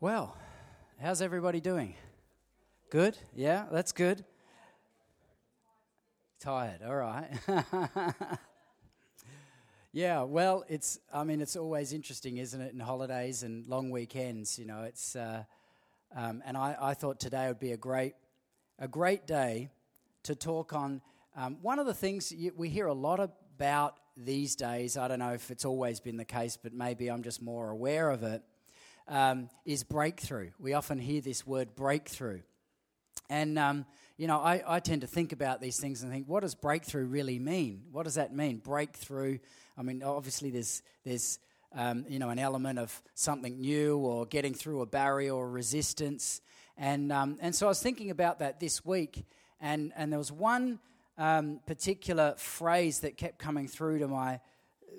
Well, how's everybody doing? Good? Yeah, that's good. Tired, all right. yeah, well, it's, I mean, it's always interesting, isn't it, in holidays and long weekends, you know, it's, uh, um, and I, I thought today would be a great, a great day to talk on um, one of the things you, we hear a lot about these days, I don't know if it's always been the case, but maybe I'm just more aware of it, um, is breakthrough. We often hear this word breakthrough. And, um, you know, I, I tend to think about these things and think, what does breakthrough really mean? What does that mean? Breakthrough, I mean, obviously there's, there's um, you know, an element of something new or getting through a barrier or resistance. And, um, and so I was thinking about that this week, and, and there was one um, particular phrase that kept coming through to my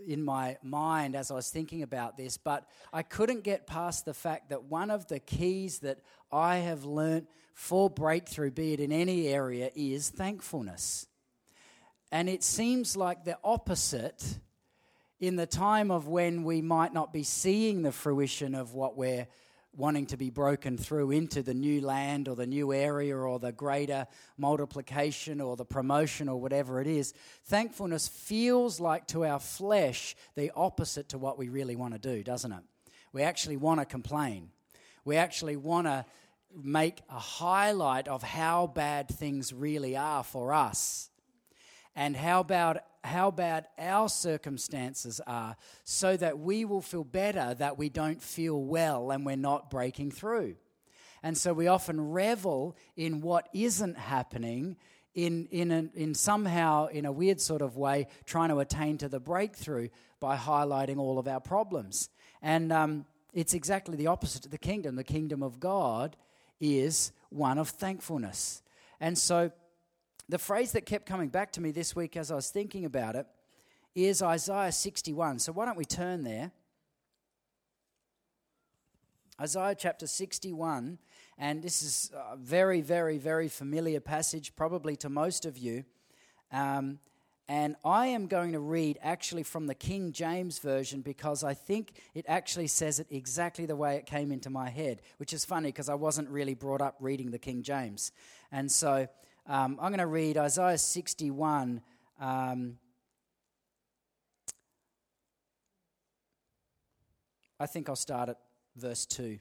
in my mind as I was thinking about this, but I couldn't get past the fact that one of the keys that I have learnt for breakthrough, be it in any area, is thankfulness. And it seems like the opposite in the time of when we might not be seeing the fruition of what we're wanting to be broken through into the new land or the new area or the greater multiplication or the promotion or whatever it is, thankfulness feels like to our flesh the opposite to what we really want to do, doesn't it? We actually want to complain. We actually want to make a highlight of how bad things really are for us and how bad how bad our circumstances are so that we will feel better that we don't feel well and we're not breaking through. And so we often revel in what isn't happening in, in, in somehow, in a weird sort of way, trying to attain to the breakthrough by highlighting all of our problems. And um, it's exactly the opposite to the kingdom. The kingdom of God is one of thankfulness. And so the phrase that kept coming back to me this week as I was thinking about it is Isaiah 61. So why don't we turn there? Isaiah chapter 61, and this is a very, very, very familiar passage, probably to most of you. Um, and I am going to read actually from the King James Version because I think it actually says it exactly the way it came into my head, which is funny because I wasn't really brought up reading the King James. And so um, I'm going to read Isaiah 61. Um, I think I'll start at verse 2.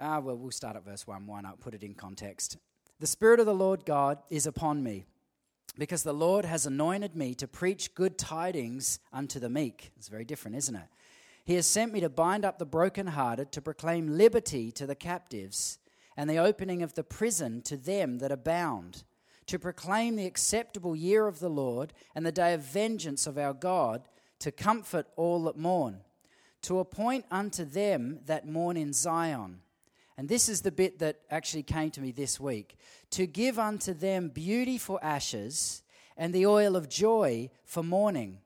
Ah, well, we'll start at verse 1. Why not? Put it in context. The Spirit of the Lord God is upon me, because the Lord has anointed me to preach good tidings unto the meek. It's very different, isn't it? He has sent me to bind up the brokenhearted, to proclaim liberty to the captives and the opening of the prison to them that are bound, to proclaim the acceptable year of the Lord and the day of vengeance of our God, to comfort all that mourn, to appoint unto them that mourn in Zion. And this is the bit that actually came to me this week to give unto them beauty for ashes and the oil of joy for mourning,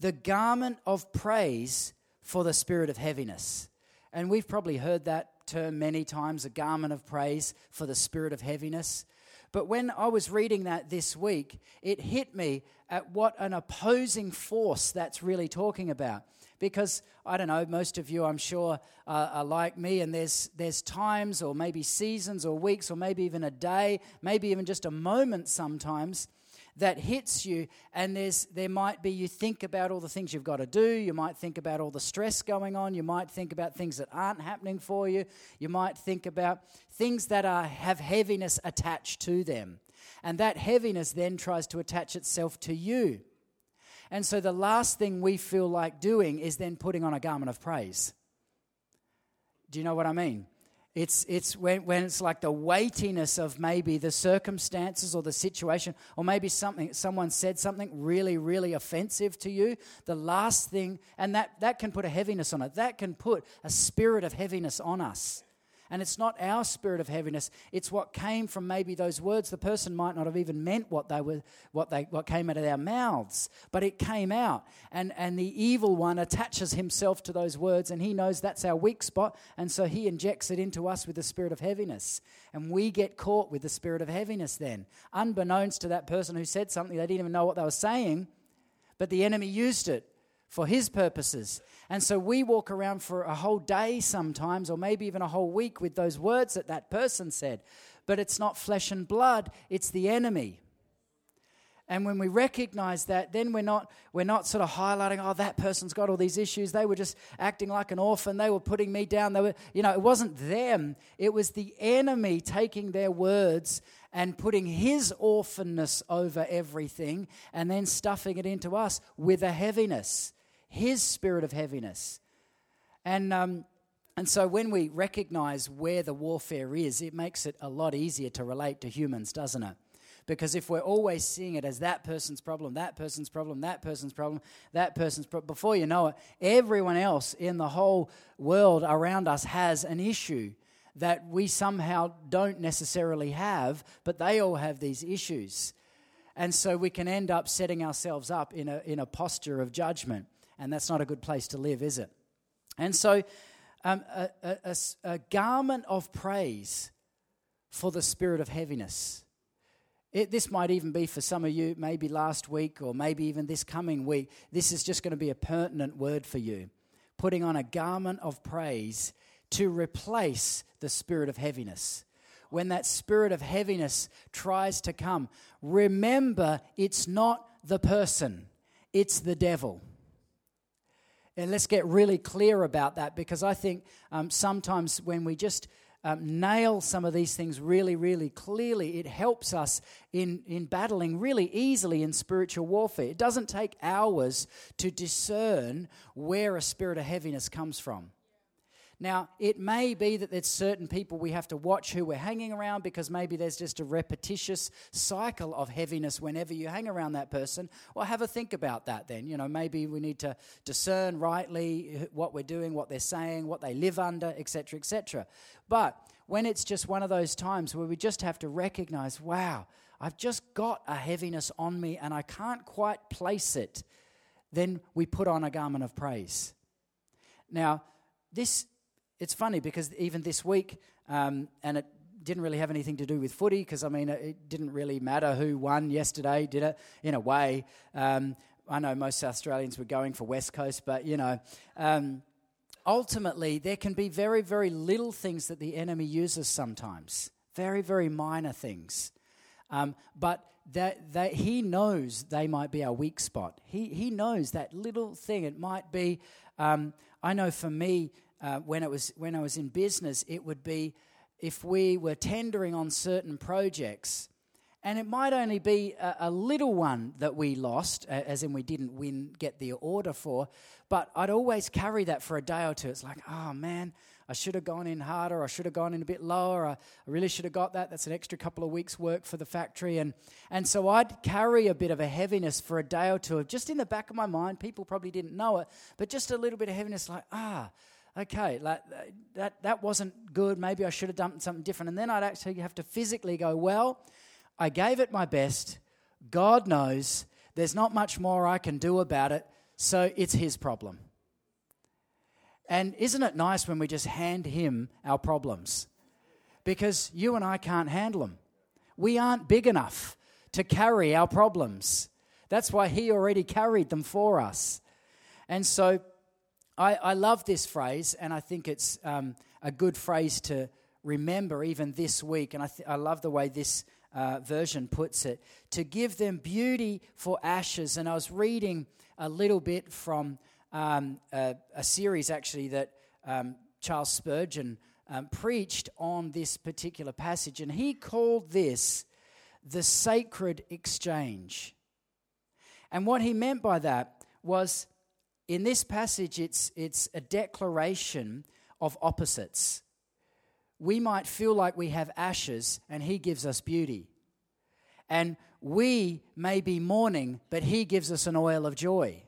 the garment of praise for the spirit of heaviness. And we've probably heard that term many times, a garment of praise for the spirit of heaviness. But when I was reading that this week, it hit me at what an opposing force that's really talking about. Because I don't know, most of you, I'm sure, uh, are like me, and there's there's times, or maybe seasons, or weeks, or maybe even a day, maybe even just a moment sometimes that hits you, and there's, there might be you think about all the things you've got to do, you might think about all the stress going on, you might think about things that aren't happening for you, you might think about things that are, have heaviness attached to them. And that heaviness then tries to attach itself to you. And so the last thing we feel like doing is then putting on a garment of praise. Do you know what I mean? It's, it's when, when it's like the weightiness of maybe the circumstances or the situation, or maybe something, someone said something really, really offensive to you. The last thing, and that, that can put a heaviness on it. That can put a spirit of heaviness on us. And it's not our spirit of heaviness, it's what came from maybe those words. The person might not have even meant what they were what they what came out of their mouths, but it came out. And and the evil one attaches himself to those words and he knows that's our weak spot, and so he injects it into us with the spirit of heaviness. And we get caught with the spirit of heaviness then, unbeknownst to that person who said something they didn't even know what they were saying, but the enemy used it for His purposes. And so we walk around for a whole day sometimes, or maybe even a whole week, with those words that that person said. But it's not flesh and blood, it's the enemy. And when we recognize that, then we're not, we're not sort of highlighting, oh, that person's got all these issues. They were just acting like an orphan. They were putting me down. They were, you know, it wasn't them. It was the enemy taking their words and putting his orphanness over everything and then stuffing it into us with a heaviness, his spirit of heaviness. And, um, and so when we recognize where the warfare is, it makes it a lot easier to relate to humans, doesn't it? Because if we're always seeing it as that person's problem, that person's problem, that person's problem, that person's problem, before you know it, everyone else in the whole world around us has an issue that we somehow don't necessarily have, but they all have these issues. And so we can end up setting ourselves up in a, in a posture of judgment. And that's not a good place to live, is it? And so um, a, a, a garment of praise for the spirit of heaviness it, this might even be for some of you, maybe last week or maybe even this coming week. This is just going to be a pertinent word for you. Putting on a garment of praise to replace the spirit of heaviness. When that spirit of heaviness tries to come, remember it's not the person, it's the devil. And let's get really clear about that because I think um, sometimes when we just um, nail some of these things really, really clearly, it helps us in, in battling really easily in spiritual warfare. It doesn't take hours to discern where a spirit of heaviness comes from. Now, it may be that there's certain people we have to watch who we're hanging around because maybe there's just a repetitious cycle of heaviness whenever you hang around that person. Well, have a think about that then. You know, maybe we need to discern rightly what we're doing, what they're saying, what they live under, etc., etc. But when it's just one of those times where we just have to recognize, wow, I've just got a heaviness on me and I can't quite place it, then we put on a garment of praise. Now, this it's funny because even this week, um, and it didn't really have anything to do with footy because I mean it didn't really matter who won yesterday, did it? In a way, um, I know most South Australians were going for West Coast, but you know. Um, ultimately, there can be very, very little things that the enemy uses sometimes, very, very minor things. Um, but that, that he knows they might be our weak spot. He, he knows that little thing. It might be, um, I know for me, uh, when, it was, when I was in business, it would be if we were tendering on certain projects, and it might only be a, a, little one that we lost, as in we didn't win, get the order for, but I'd always carry that for a day or two. It's like, oh man, I should have gone in harder, I should have gone in a bit lower, I really should have got that. That's an extra couple of weeks' work for the factory. And, and so I'd carry a bit of a heaviness for a day or two, just in the back of my mind. People probably didn't know it, but just a little bit of heaviness, like, ah, okay, like, uh, that, that wasn't good. Maybe I should have done something different. And then I'd actually have to physically go, well, I gave it my best. God knows there's not much more I can do about it. So it's his problem. And isn't it nice when we just hand him our problems? Because you and I can't handle them. We aren't big enough to carry our problems. That's why he already carried them for us. And so I, I love this phrase, and I think it's um, a good phrase to remember even this week. And I, th- I love the way this uh, version puts it to give them beauty for ashes. And I was reading a little bit from um, a, a, series actually that um, Charles Spurgeon um, preached on this particular passage, and he called this the sacred exchange. And what he meant by that was in this passage, it's, it's a declaration of opposites. We might feel like we have ashes, and He gives us beauty. And we may be mourning, but He gives us an oil of joy.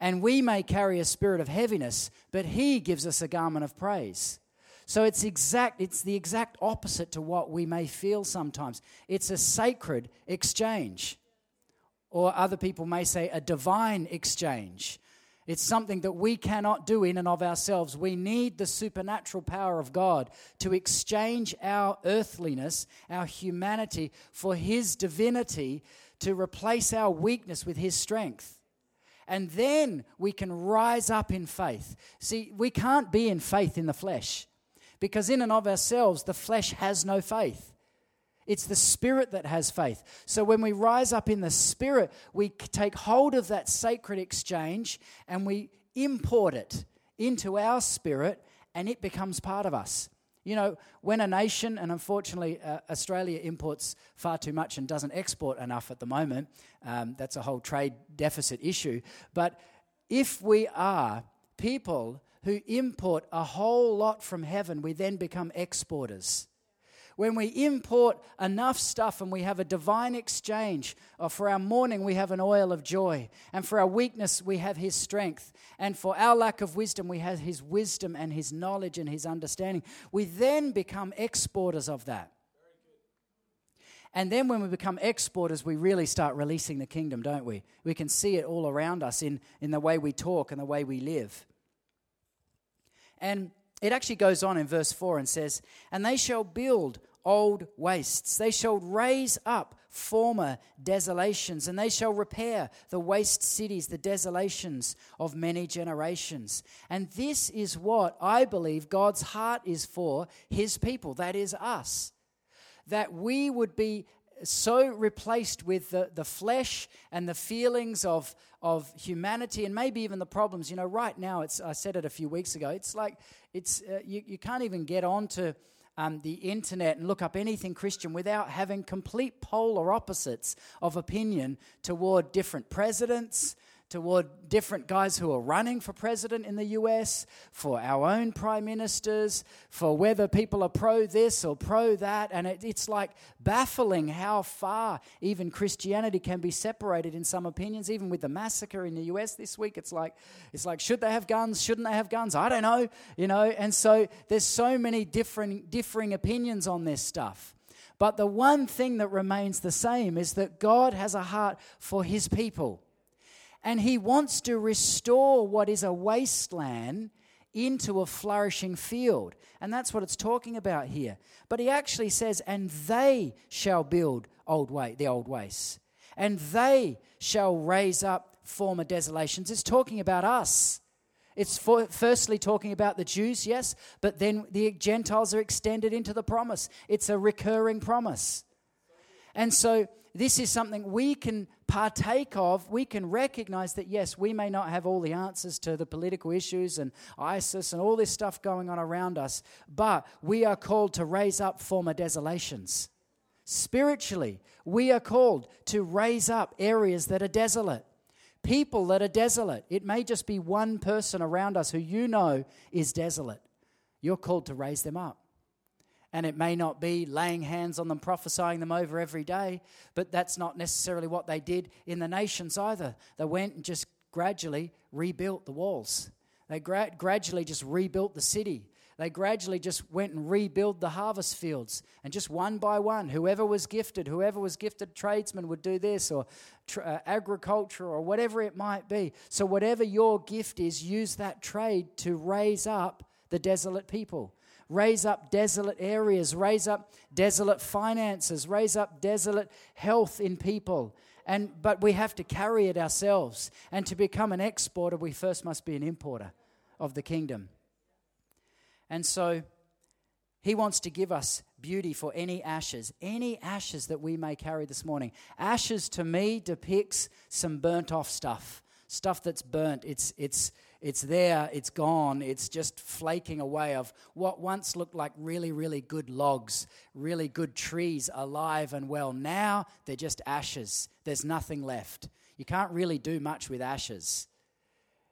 And we may carry a spirit of heaviness, but He gives us a garment of praise. So it's exact it's the exact opposite to what we may feel sometimes. It's a sacred exchange. Or other people may say a divine exchange. It's something that we cannot do in and of ourselves. We need the supernatural power of God to exchange our earthliness, our humanity, for His divinity, to replace our weakness with His strength. And then we can rise up in faith. See, we can't be in faith in the flesh because, in and of ourselves, the flesh has no faith. It's the spirit that has faith. So when we rise up in the spirit, we take hold of that sacred exchange and we import it into our spirit and it becomes part of us. You know, when a nation, and unfortunately uh, Australia imports far too much and doesn't export enough at the moment, um, that's a whole trade deficit issue. But if we are people who import a whole lot from heaven, we then become exporters. When we import enough stuff and we have a divine exchange, or for our mourning, we have an oil of joy, and for our weakness, we have His strength, and for our lack of wisdom, we have His wisdom and His knowledge and His understanding, we then become exporters of that. And then when we become exporters, we really start releasing the kingdom, don't we? We can see it all around us in, in the way we talk and the way we live. And it actually goes on in verse 4 and says, And they shall build old wastes. They shall raise up former desolations, and they shall repair the waste cities, the desolations of many generations. And this is what I believe God's heart is for his people, that is us. That we would be so replaced with the, the flesh and the feelings of, of humanity and maybe even the problems. You know, right now, it's, I said it a few weeks ago, it's like it's, uh, you, you can't even get onto um, the internet and look up anything Christian without having complete polar opposites of opinion toward different presidents, toward different guys who are running for president in the US, for our own prime ministers, for whether people are pro this or pro that. And it, it's like baffling how far even Christianity can be separated in some opinions, even with the massacre in the US this week. It's like, it's like should they have guns? Shouldn't they have guns? I don't know, you know. And so there's so many different, differing opinions on this stuff. But the one thing that remains the same is that God has a heart for his people and he wants to restore what is a wasteland into a flourishing field. And that's what it's talking about here. But he actually says, and they shall build old way, the old wastes, and they shall raise up former desolations. It's talking about us. It's for, firstly talking about the Jews, yes, but then the Gentiles are extended into the promise. It's a recurring promise. And so this is something we can partake of, we can recognize that, yes, we may not have all the answers to the political issues and ISIS and all this stuff going on around us, but we are called to raise up former desolations. Spiritually, we are called to raise up areas that are desolate, people that are desolate. It may just be one person around us who you know is desolate. You're called to raise them up. And it may not be laying hands on them, prophesying them over every day, but that's not necessarily what they did in the nations either. They went and just gradually rebuilt the walls. They gra- gradually just rebuilt the city. They gradually just went and rebuilt the harvest fields. And just one by one, whoever was gifted, whoever was gifted tradesman would do this, or tra- uh, agriculture, or whatever it might be. So, whatever your gift is, use that trade to raise up the desolate people raise up desolate areas, raise up desolate finances, raise up desolate health in people. And, but we have to carry it ourselves. And to become an exporter, we first must be an importer of the kingdom. And so he wants to give us beauty for any ashes, any ashes that we may carry this morning. Ashes to me depicts some burnt off stuff, stuff that's burnt. It's, it's, it's there, it's gone, it's just flaking away of what once looked like really, really good logs, really good trees, alive and well. Now they're just ashes. There's nothing left. You can't really do much with ashes.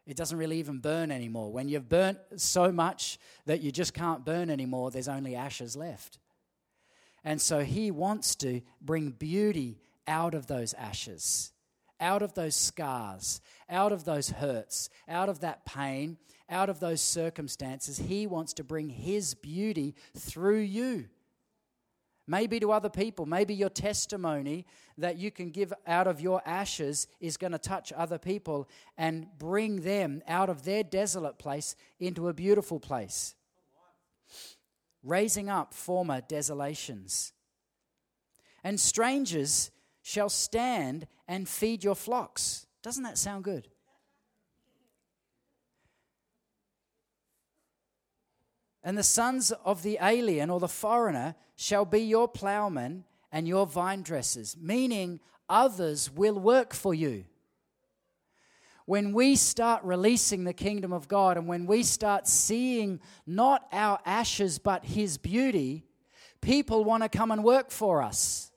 It doesn't really even burn anymore. When you've burnt so much that you just can't burn anymore, there's only ashes left. And so he wants to bring beauty out of those ashes out of those scars, out of those hurts, out of that pain, out of those circumstances. He wants to bring His beauty through you. Maybe to other people, maybe your testimony that you can give out of your ashes is going to touch other people and bring them out of their desolate place into a beautiful place. Raising up former desolations. And strangers shall stand and feed your flocks. Doesn't that sound good? And the sons of the alien or the foreigner shall be your plowmen and your vine dressers, meaning others will work for you. When we start releasing the kingdom of God and when we start seeing not our ashes but his beauty, people want to come and work for us.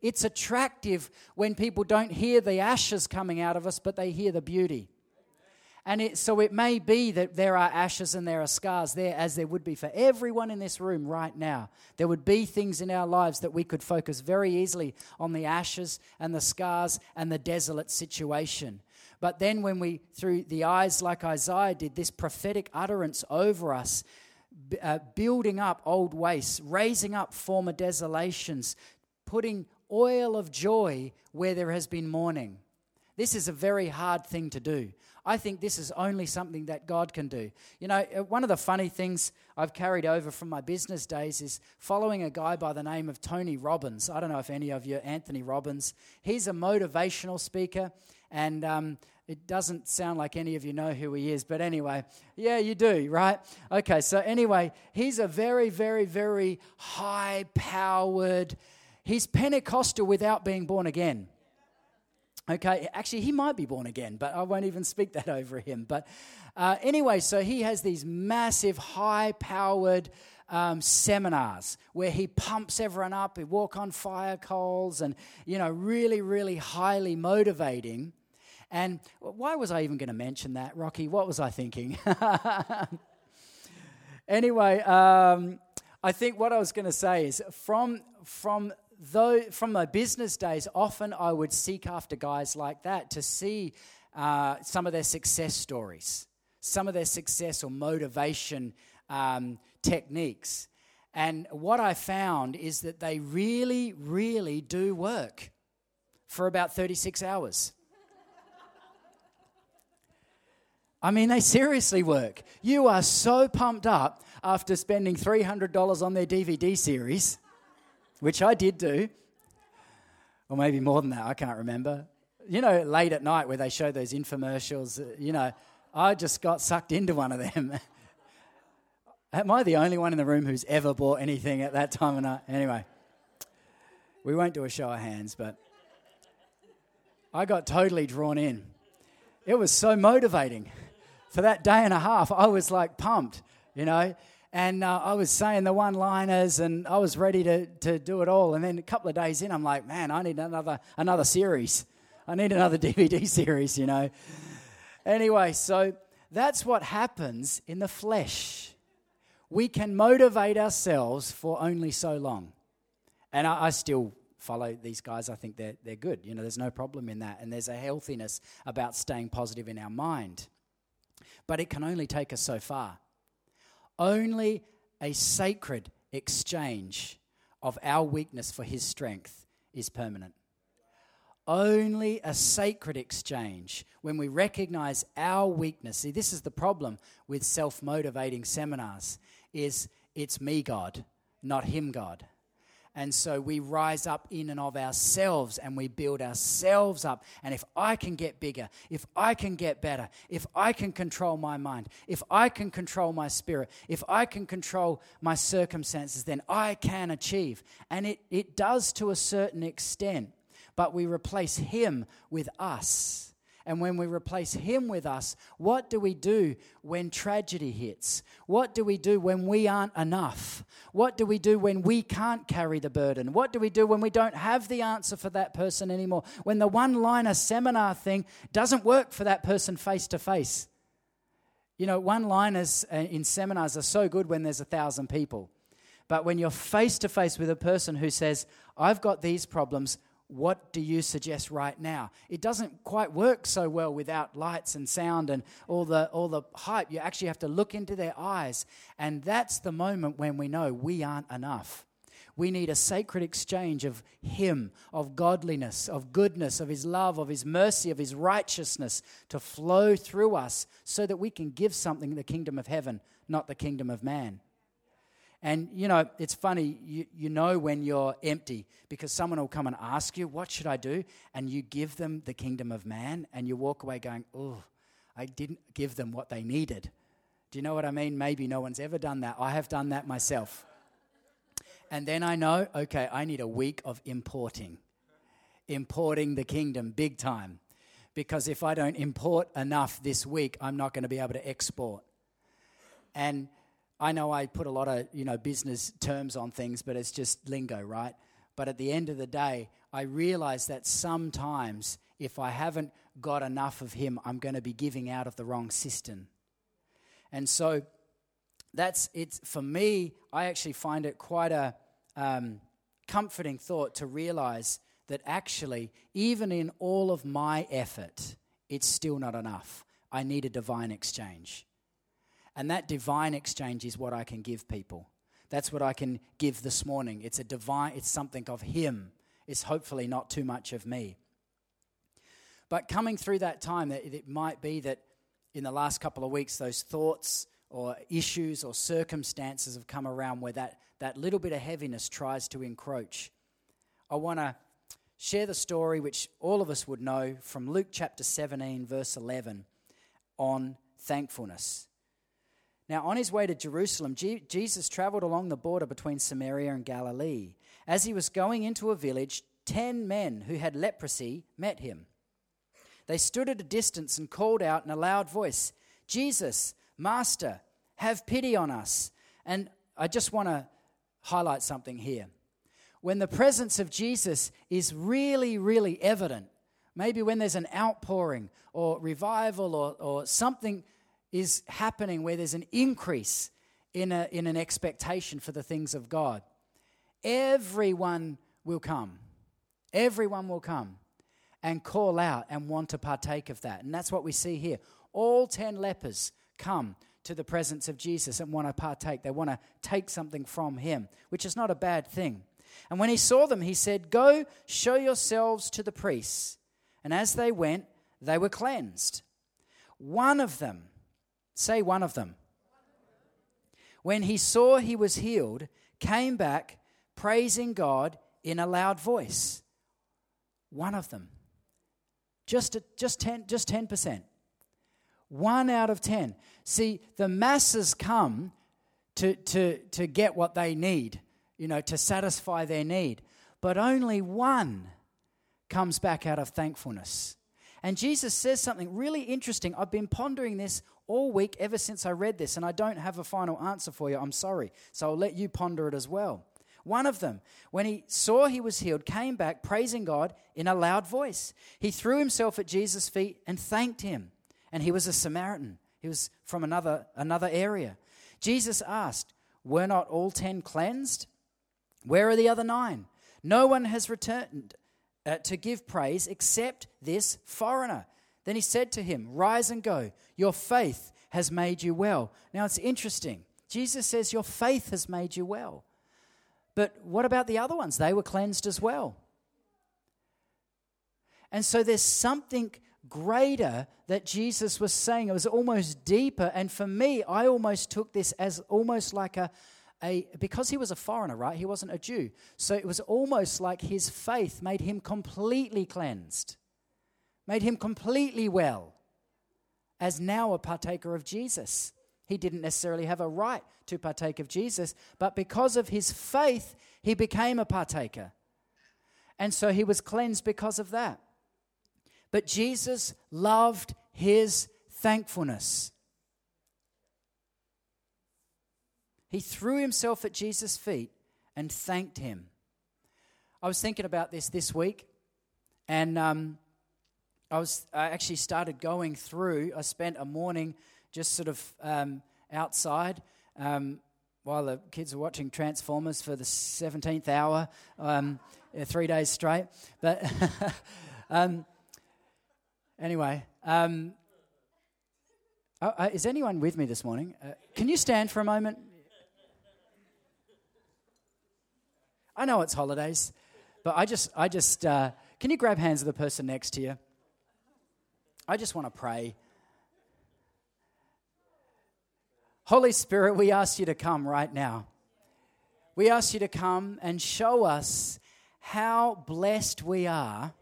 It's attractive when people don't hear the ashes coming out of us, but they hear the beauty. And it, so it may be that there are ashes and there are scars there, as there would be for everyone in this room right now. There would be things in our lives that we could focus very easily on the ashes and the scars and the desolate situation. But then, when we, through the eyes like Isaiah did, this prophetic utterance over us, uh, building up old wastes, raising up former desolations, putting oil of joy where there has been mourning. This is a very hard thing to do. I think this is only something that God can do. You know, uh, one of the funny things I've carried over from my business days is following a guy by the name of Tony Robbins. I don't know if any of you, Anthony Robbins. He's a motivational speaker, and um, it doesn't sound like any of you know who he is, but anyway, yeah, you do, right? Okay, so anyway, he's a very, very, very high powered, he's Pentecostal without being born again. Okay, actually, he might be born again, but I won't even speak that over him. But uh, anyway, so he has these massive, high powered um, seminars where he pumps everyone up, he walk on fire coals, and, you know, really, really highly motivating. And why was I even going to mention that, Rocky? What was I thinking? anyway, um, I think what I was going to say is from, from though from my business days, often I would seek after guys like that to see uh, some of their success stories, some of their success or motivation um, techniques. And what I found is that they really, really do work for about 36 hours. I mean, they seriously work. You are so pumped up after spending $300 on their DVD series which I did do, or maybe more than that, I can't remember. You know, late at night where they show those infomercials, uh, you know, I just got sucked into one of them. Am I the only one in the room who's ever bought anything at that time of night? Anyway, we won't do a show of hands, but I got totally drawn in. It was so motivating. For that day and a half, I was like pumped, you know and uh, I was saying the one liners and I was ready to, to do it all. And then a couple of days in, I'm like, man, I need another, another series. I need another DVD series, you know. Anyway, so that's what happens in the flesh. We can motivate ourselves for only so long. And I, I still follow these guys. I think they're, they're good. You know, there's no problem in that. And there's a healthiness about staying positive in our mind. But it can only take us so far. Only a sacred exchange of our weakness for his strength is permanent. Only a sacred exchange when we recognize our weakness. See, this is the problem with self motivating seminars is it's me God, not him God. And so we rise up in and of ourselves and we build ourselves up. And if I can get bigger, if I can get better, if I can control my mind, if I can control my spirit, if I can control my circumstances, then I can achieve. And it, it does to a certain extent, but we replace Him with us. And when we replace Him with us, what do we do when tragedy hits? What do we do when we aren't enough? What do we do when we can't carry the burden? What do we do when we don't have the answer for that person anymore? When the one liner seminar thing doesn't work for that person face to face? You know, one liners uh, in seminars are so good when there's a thousand people. But when you're face to face with a person who says, I've got these problems, what do you suggest right now? It doesn't quite work so well without lights and sound and all the, all the hype. You actually have to look into their eyes. And that's the moment when we know we aren't enough. We need a sacred exchange of Him, of godliness, of goodness, of His love, of His mercy, of His righteousness to flow through us so that we can give something the kingdom of heaven, not the kingdom of man. And you know, it's funny, you, you know when you're empty because someone will come and ask you, What should I do? And you give them the kingdom of man and you walk away going, Oh, I didn't give them what they needed. Do you know what I mean? Maybe no one's ever done that. I have done that myself. And then I know, okay, I need a week of importing, importing the kingdom big time. Because if I don't import enough this week, I'm not going to be able to export. And I know I put a lot of, you know, business terms on things, but it's just lingo, right? But at the end of the day, I realize that sometimes if I haven't got enough of Him, I'm going to be giving out of the wrong cistern. And so that's it's for me, I actually find it quite a um, comforting thought to realize that actually, even in all of my effort, it's still not enough. I need a divine exchange. And that divine exchange is what I can give people. That's what I can give this morning. It's a divine, it's something of Him. It's hopefully not too much of me. But coming through that time, it might be that in the last couple of weeks, those thoughts or issues or circumstances have come around where that, that little bit of heaviness tries to encroach. I want to share the story which all of us would know from Luke chapter 17, verse 11, on thankfulness. Now, on his way to Jerusalem, Jesus traveled along the border between Samaria and Galilee. As he was going into a village, ten men who had leprosy met him. They stood at a distance and called out in a loud voice, Jesus, Master, have pity on us. And I just want to highlight something here. When the presence of Jesus is really, really evident, maybe when there's an outpouring or revival or, or something is happening where there's an increase in, a, in an expectation for the things of God, everyone will come. Everyone will come and call out and want to partake of that. And that's what we see here. All 10 lepers come to the presence of Jesus and want to partake. They want to take something from him, which is not a bad thing. And when he saw them, he said, Go show yourselves to the priests. And as they went, they were cleansed. One of them, Say one of them. When he saw he was healed, came back praising God in a loud voice. One of them. Just, just 10, just 10%. One out of 10. See, the masses come to, to, to get what they need, you know, to satisfy their need. But only one comes back out of thankfulness. And Jesus says something really interesting. I've been pondering this all week ever since I read this, and I don't have a final answer for you. I'm sorry. So I'll let you ponder it as well. One of them, when he saw he was healed, came back praising God in a loud voice. He threw himself at Jesus' feet and thanked him. And he was a Samaritan. He was from another, another area. Jesus asked, Were not all ten cleansed? Where are the other nine? No one has returned uh, to give praise except this foreigner. Then he said to him, Rise and go. Your faith has made you well. Now it's interesting. Jesus says, Your faith has made you well. But what about the other ones? They were cleansed as well. And so there's something greater that Jesus was saying. It was almost deeper. And for me, I almost took this as almost like a, a because he was a foreigner, right? He wasn't a Jew. So it was almost like his faith made him completely cleansed made him completely well as now a partaker of Jesus. He didn't necessarily have a right to partake of Jesus, but because of his faith, he became a partaker. And so he was cleansed because of that. But Jesus loved his thankfulness. He threw himself at Jesus' feet and thanked him. I was thinking about this this week, and um, I was I actually started going through. I spent a morning just sort of um, outside um, while the kids were watching Transformers for the seventeenth hour, um, three days straight. But um, anyway, um, oh, uh, is anyone with me this morning? Uh, can you stand for a moment? I know it's holidays, but I just I just uh, can you grab hands of the person next to you? I just want to pray. Holy Spirit, we ask you to come right now. We ask you to come and show us how blessed we are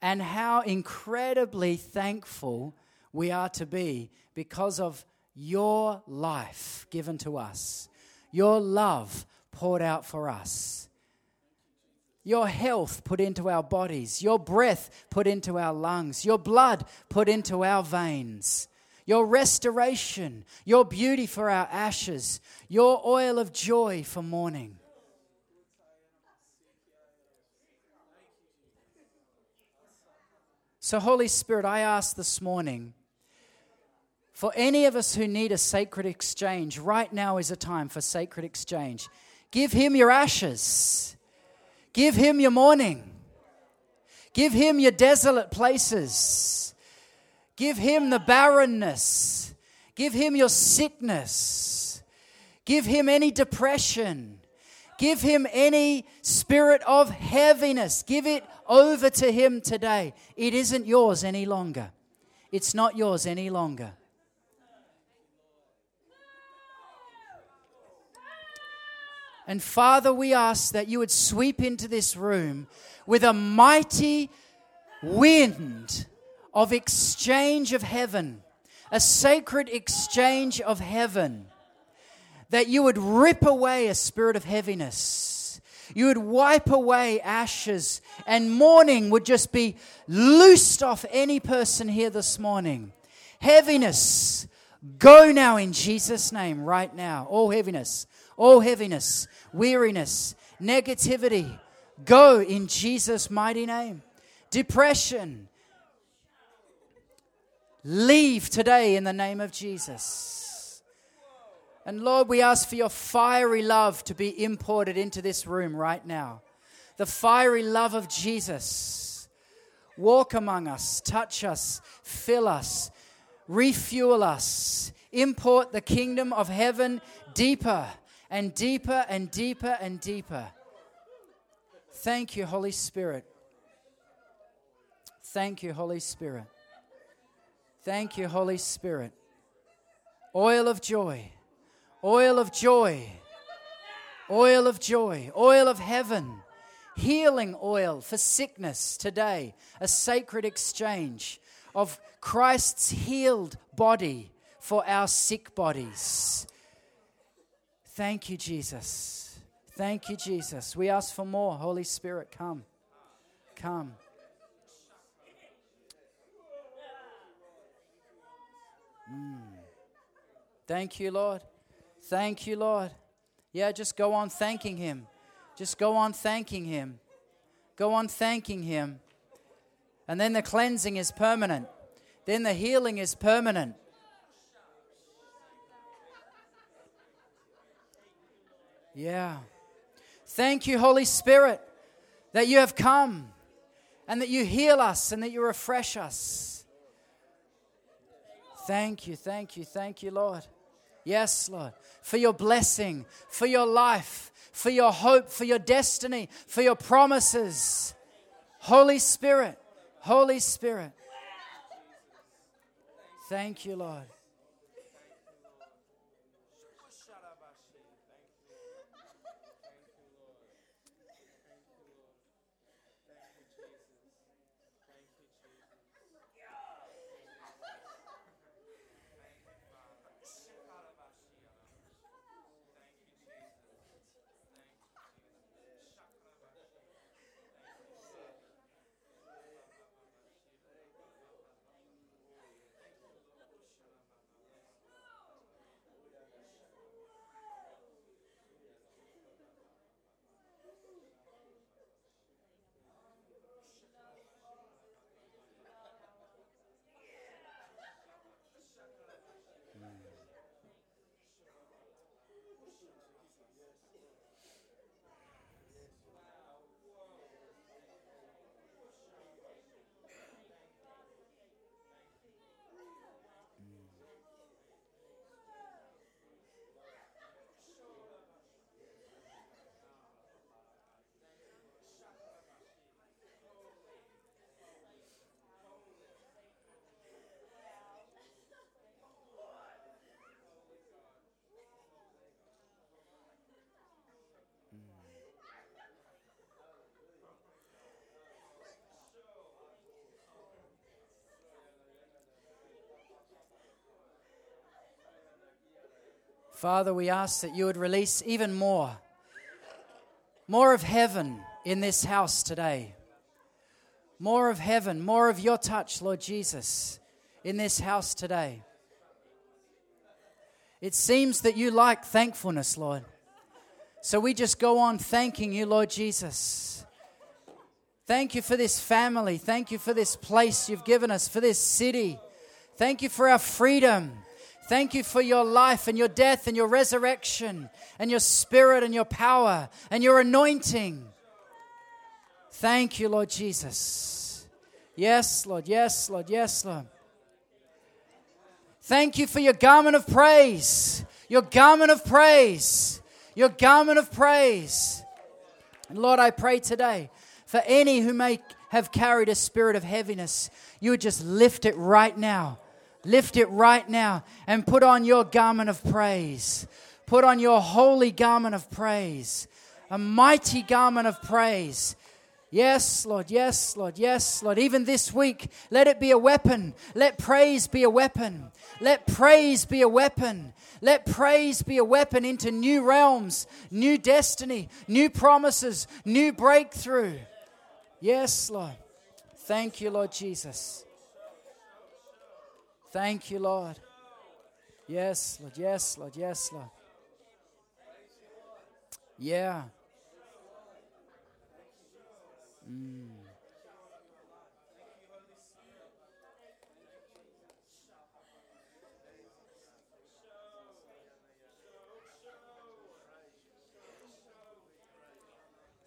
and how incredibly thankful we are to be because of your life given to us, your love poured out for us, your health put into our bodies, your breath put into our lungs, your blood put into our veins, your restoration, your beauty for our ashes, your oil of joy for mourning. So, Holy Spirit, I ask this morning for any of us who need a sacred exchange, right now is a time for sacred exchange. Give Him your ashes, give Him your mourning, give Him your desolate places, give Him the barrenness, give Him your sickness, give Him any depression. Give him any spirit of heaviness. Give it over to him today. It isn't yours any longer. It's not yours any longer. And Father, we ask that you would sweep into this room with a mighty wind of exchange of heaven, a sacred exchange of heaven that you would rip away a spirit of heaviness. You would wipe away ashes, and mourning would just be loosed off any person here this morning. Heaviness, go now in Jesus' name, right now. All heaviness, all heaviness, weariness, negativity, go in Jesus' mighty name. Depression, leave today in the name of Jesus. And Lord, we ask for your fiery love to be imported into this room right now. The fiery love of Jesus. Walk among us, touch us, fill us, refuel us, import the kingdom of heaven deeper and deeper and deeper and deeper. Thank you, Holy Spirit. Thank you, Holy Spirit. Thank you, Holy Spirit. Oil of joy oil of joy, oil of joy, oil of heaven, healing oil for sickness today, a sacred exchange of Christ's healed body for our sick bodies. Thank you, Jesus. Thank you, Jesus. We ask for more. Holy Spirit, come. Come. Mm. Thank you, Lord. Thank you, Lord. Yeah, just go on thanking Him. Just go on thanking Him. Go on thanking Him. And then the cleansing is permanent. Then the healing is permanent. Yeah. Thank you, Holy Spirit, that you have come and that you heal us and that you refresh us. Thank you, thank you, thank you, Lord. Yes, Lord. For your blessing, for your life, for your hope, for your destiny, for your promises. Holy Spirit, Holy Spirit. Thank you, Lord. Father, we ask that you would release even more, more of heaven in this house today. More of heaven, more of your touch, Lord Jesus, in this house today. It seems that you like thankfulness, Lord. So we just go on thanking you, Lord Jesus. Thank you for this family. Thank you for this place you've given us, for this city. Thank you for our freedom. Thank you for your life and your death and your resurrection and your spirit and your power and your anointing. Thank you, Lord Jesus. Yes, Lord. Yes, Lord. Yes, Lord. Thank you for your garment of praise. Your garment of praise. Your garment of praise. And Lord, I pray today for any who may have carried a spirit of heaviness, you would just lift it right now. Lift it right now and put on your garment of praise. Put on your holy garment of praise, a mighty garment of praise. Yes, Lord, yes, Lord, yes, Lord. Even this week, let it be a weapon. Let praise be a weapon. Let praise be a weapon. Let praise be a weapon into new realms, new destiny, new promises, new breakthrough. Yes, Lord. Thank you, Lord Jesus. Thank you, Lord. Yes, Lord. Yes, Lord. Yes, Lord. Yeah. Mm.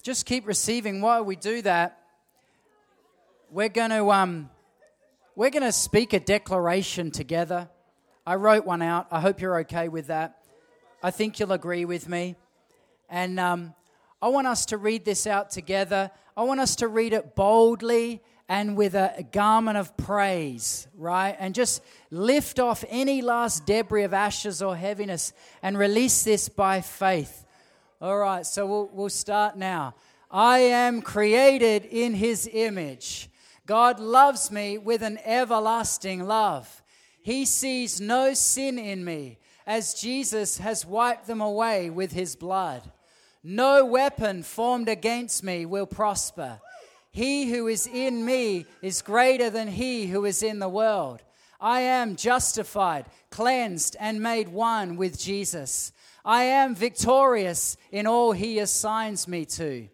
Just keep receiving while we do that. We're going to um, we're going to speak a declaration together. I wrote one out. I hope you're okay with that. I think you'll agree with me. And um, I want us to read this out together. I want us to read it boldly and with a garment of praise, right? And just lift off any last debris of ashes or heaviness and release this by faith. All right, so we'll, we'll start now. I am created in his image. God loves me with an everlasting love. He sees no sin in me, as Jesus has wiped them away with his blood. No weapon formed against me will prosper. He who is in me is greater than he who is in the world. I am justified, cleansed, and made one with Jesus. I am victorious in all he assigns me to.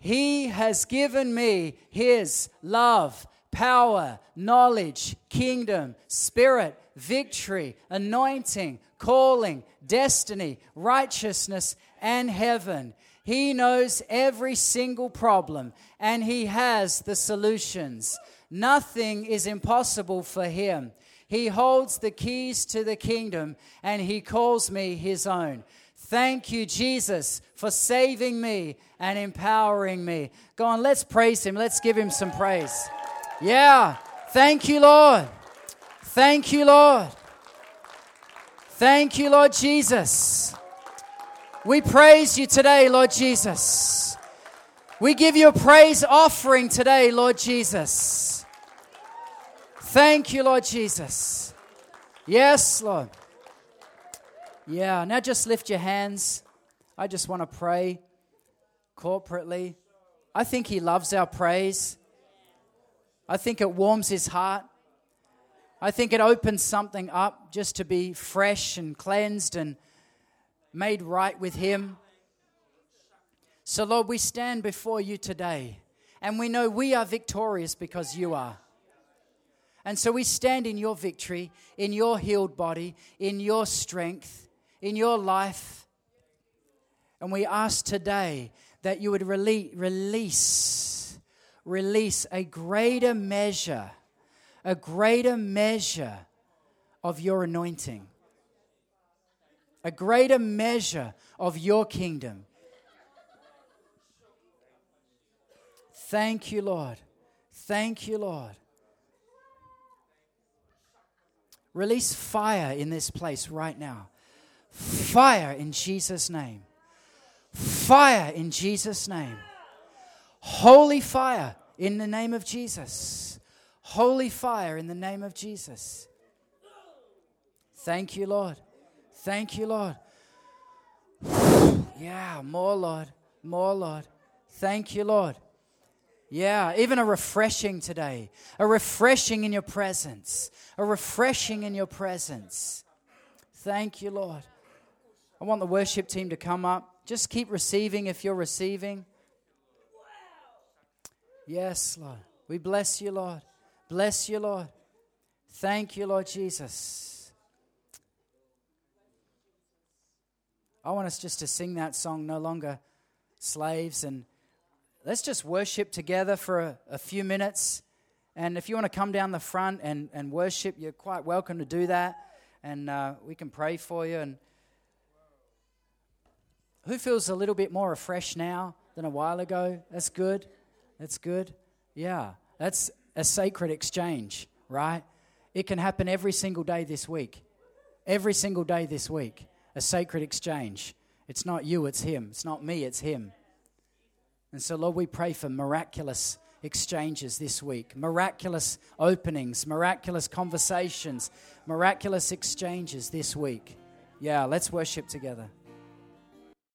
He has given me His love, power, knowledge, kingdom, spirit, victory, anointing, calling, destiny, righteousness, and heaven. He knows every single problem and He has the solutions. Nothing is impossible for Him. He holds the keys to the kingdom and He calls me His own. Thank you, Jesus, for saving me and empowering me. Go on, let's praise Him. Let's give Him some praise. Yeah. Thank you, Lord. Thank you, Lord. Thank you, Lord Jesus. We praise you today, Lord Jesus. We give you a praise offering today, Lord Jesus. Thank you, Lord Jesus. Yes, Lord. Yeah, now just lift your hands. I just want to pray corporately. I think He loves our praise. I think it warms His heart. I think it opens something up just to be fresh and cleansed and made right with Him. So, Lord, we stand before you today and we know we are victorious because you are. And so we stand in your victory, in your healed body, in your strength in your life. And we ask today that you would release, release, a greater measure, a greater measure of your anointing, a greater measure of your kingdom. Thank you, Lord. Thank you, Lord. Release fire in this place right now. Fire in Jesus' name. Fire in Jesus' name. Holy fire in the name of Jesus. Holy fire in the name of Jesus. Thank you, Lord. Thank you, Lord. Yeah, more, Lord. More, Lord. Thank you, Lord. Yeah, even a refreshing today. A refreshing in your presence. A refreshing in your presence. Thank you, Lord. I want the worship team to come up. Just keep receiving if you're receiving. Yes, Lord. We bless you, Lord. Bless you, Lord. Thank you, Lord Jesus. I want us just to sing that song, No Longer Slaves, and let's just worship together for a, a few minutes. And if you want to come down the front and, and worship, you're quite welcome to do that. And uh, we can pray for you. And who feels a little bit more refreshed now than a while ago? That's good. That's good. Yeah, that's a sacred exchange, right? It can happen every single day this week. Every single day this week. A sacred exchange. It's not you, it's Him. It's not me, it's Him. And so, Lord, we pray for miraculous exchanges this week, miraculous openings, miraculous conversations, miraculous exchanges this week. Yeah, let's worship together.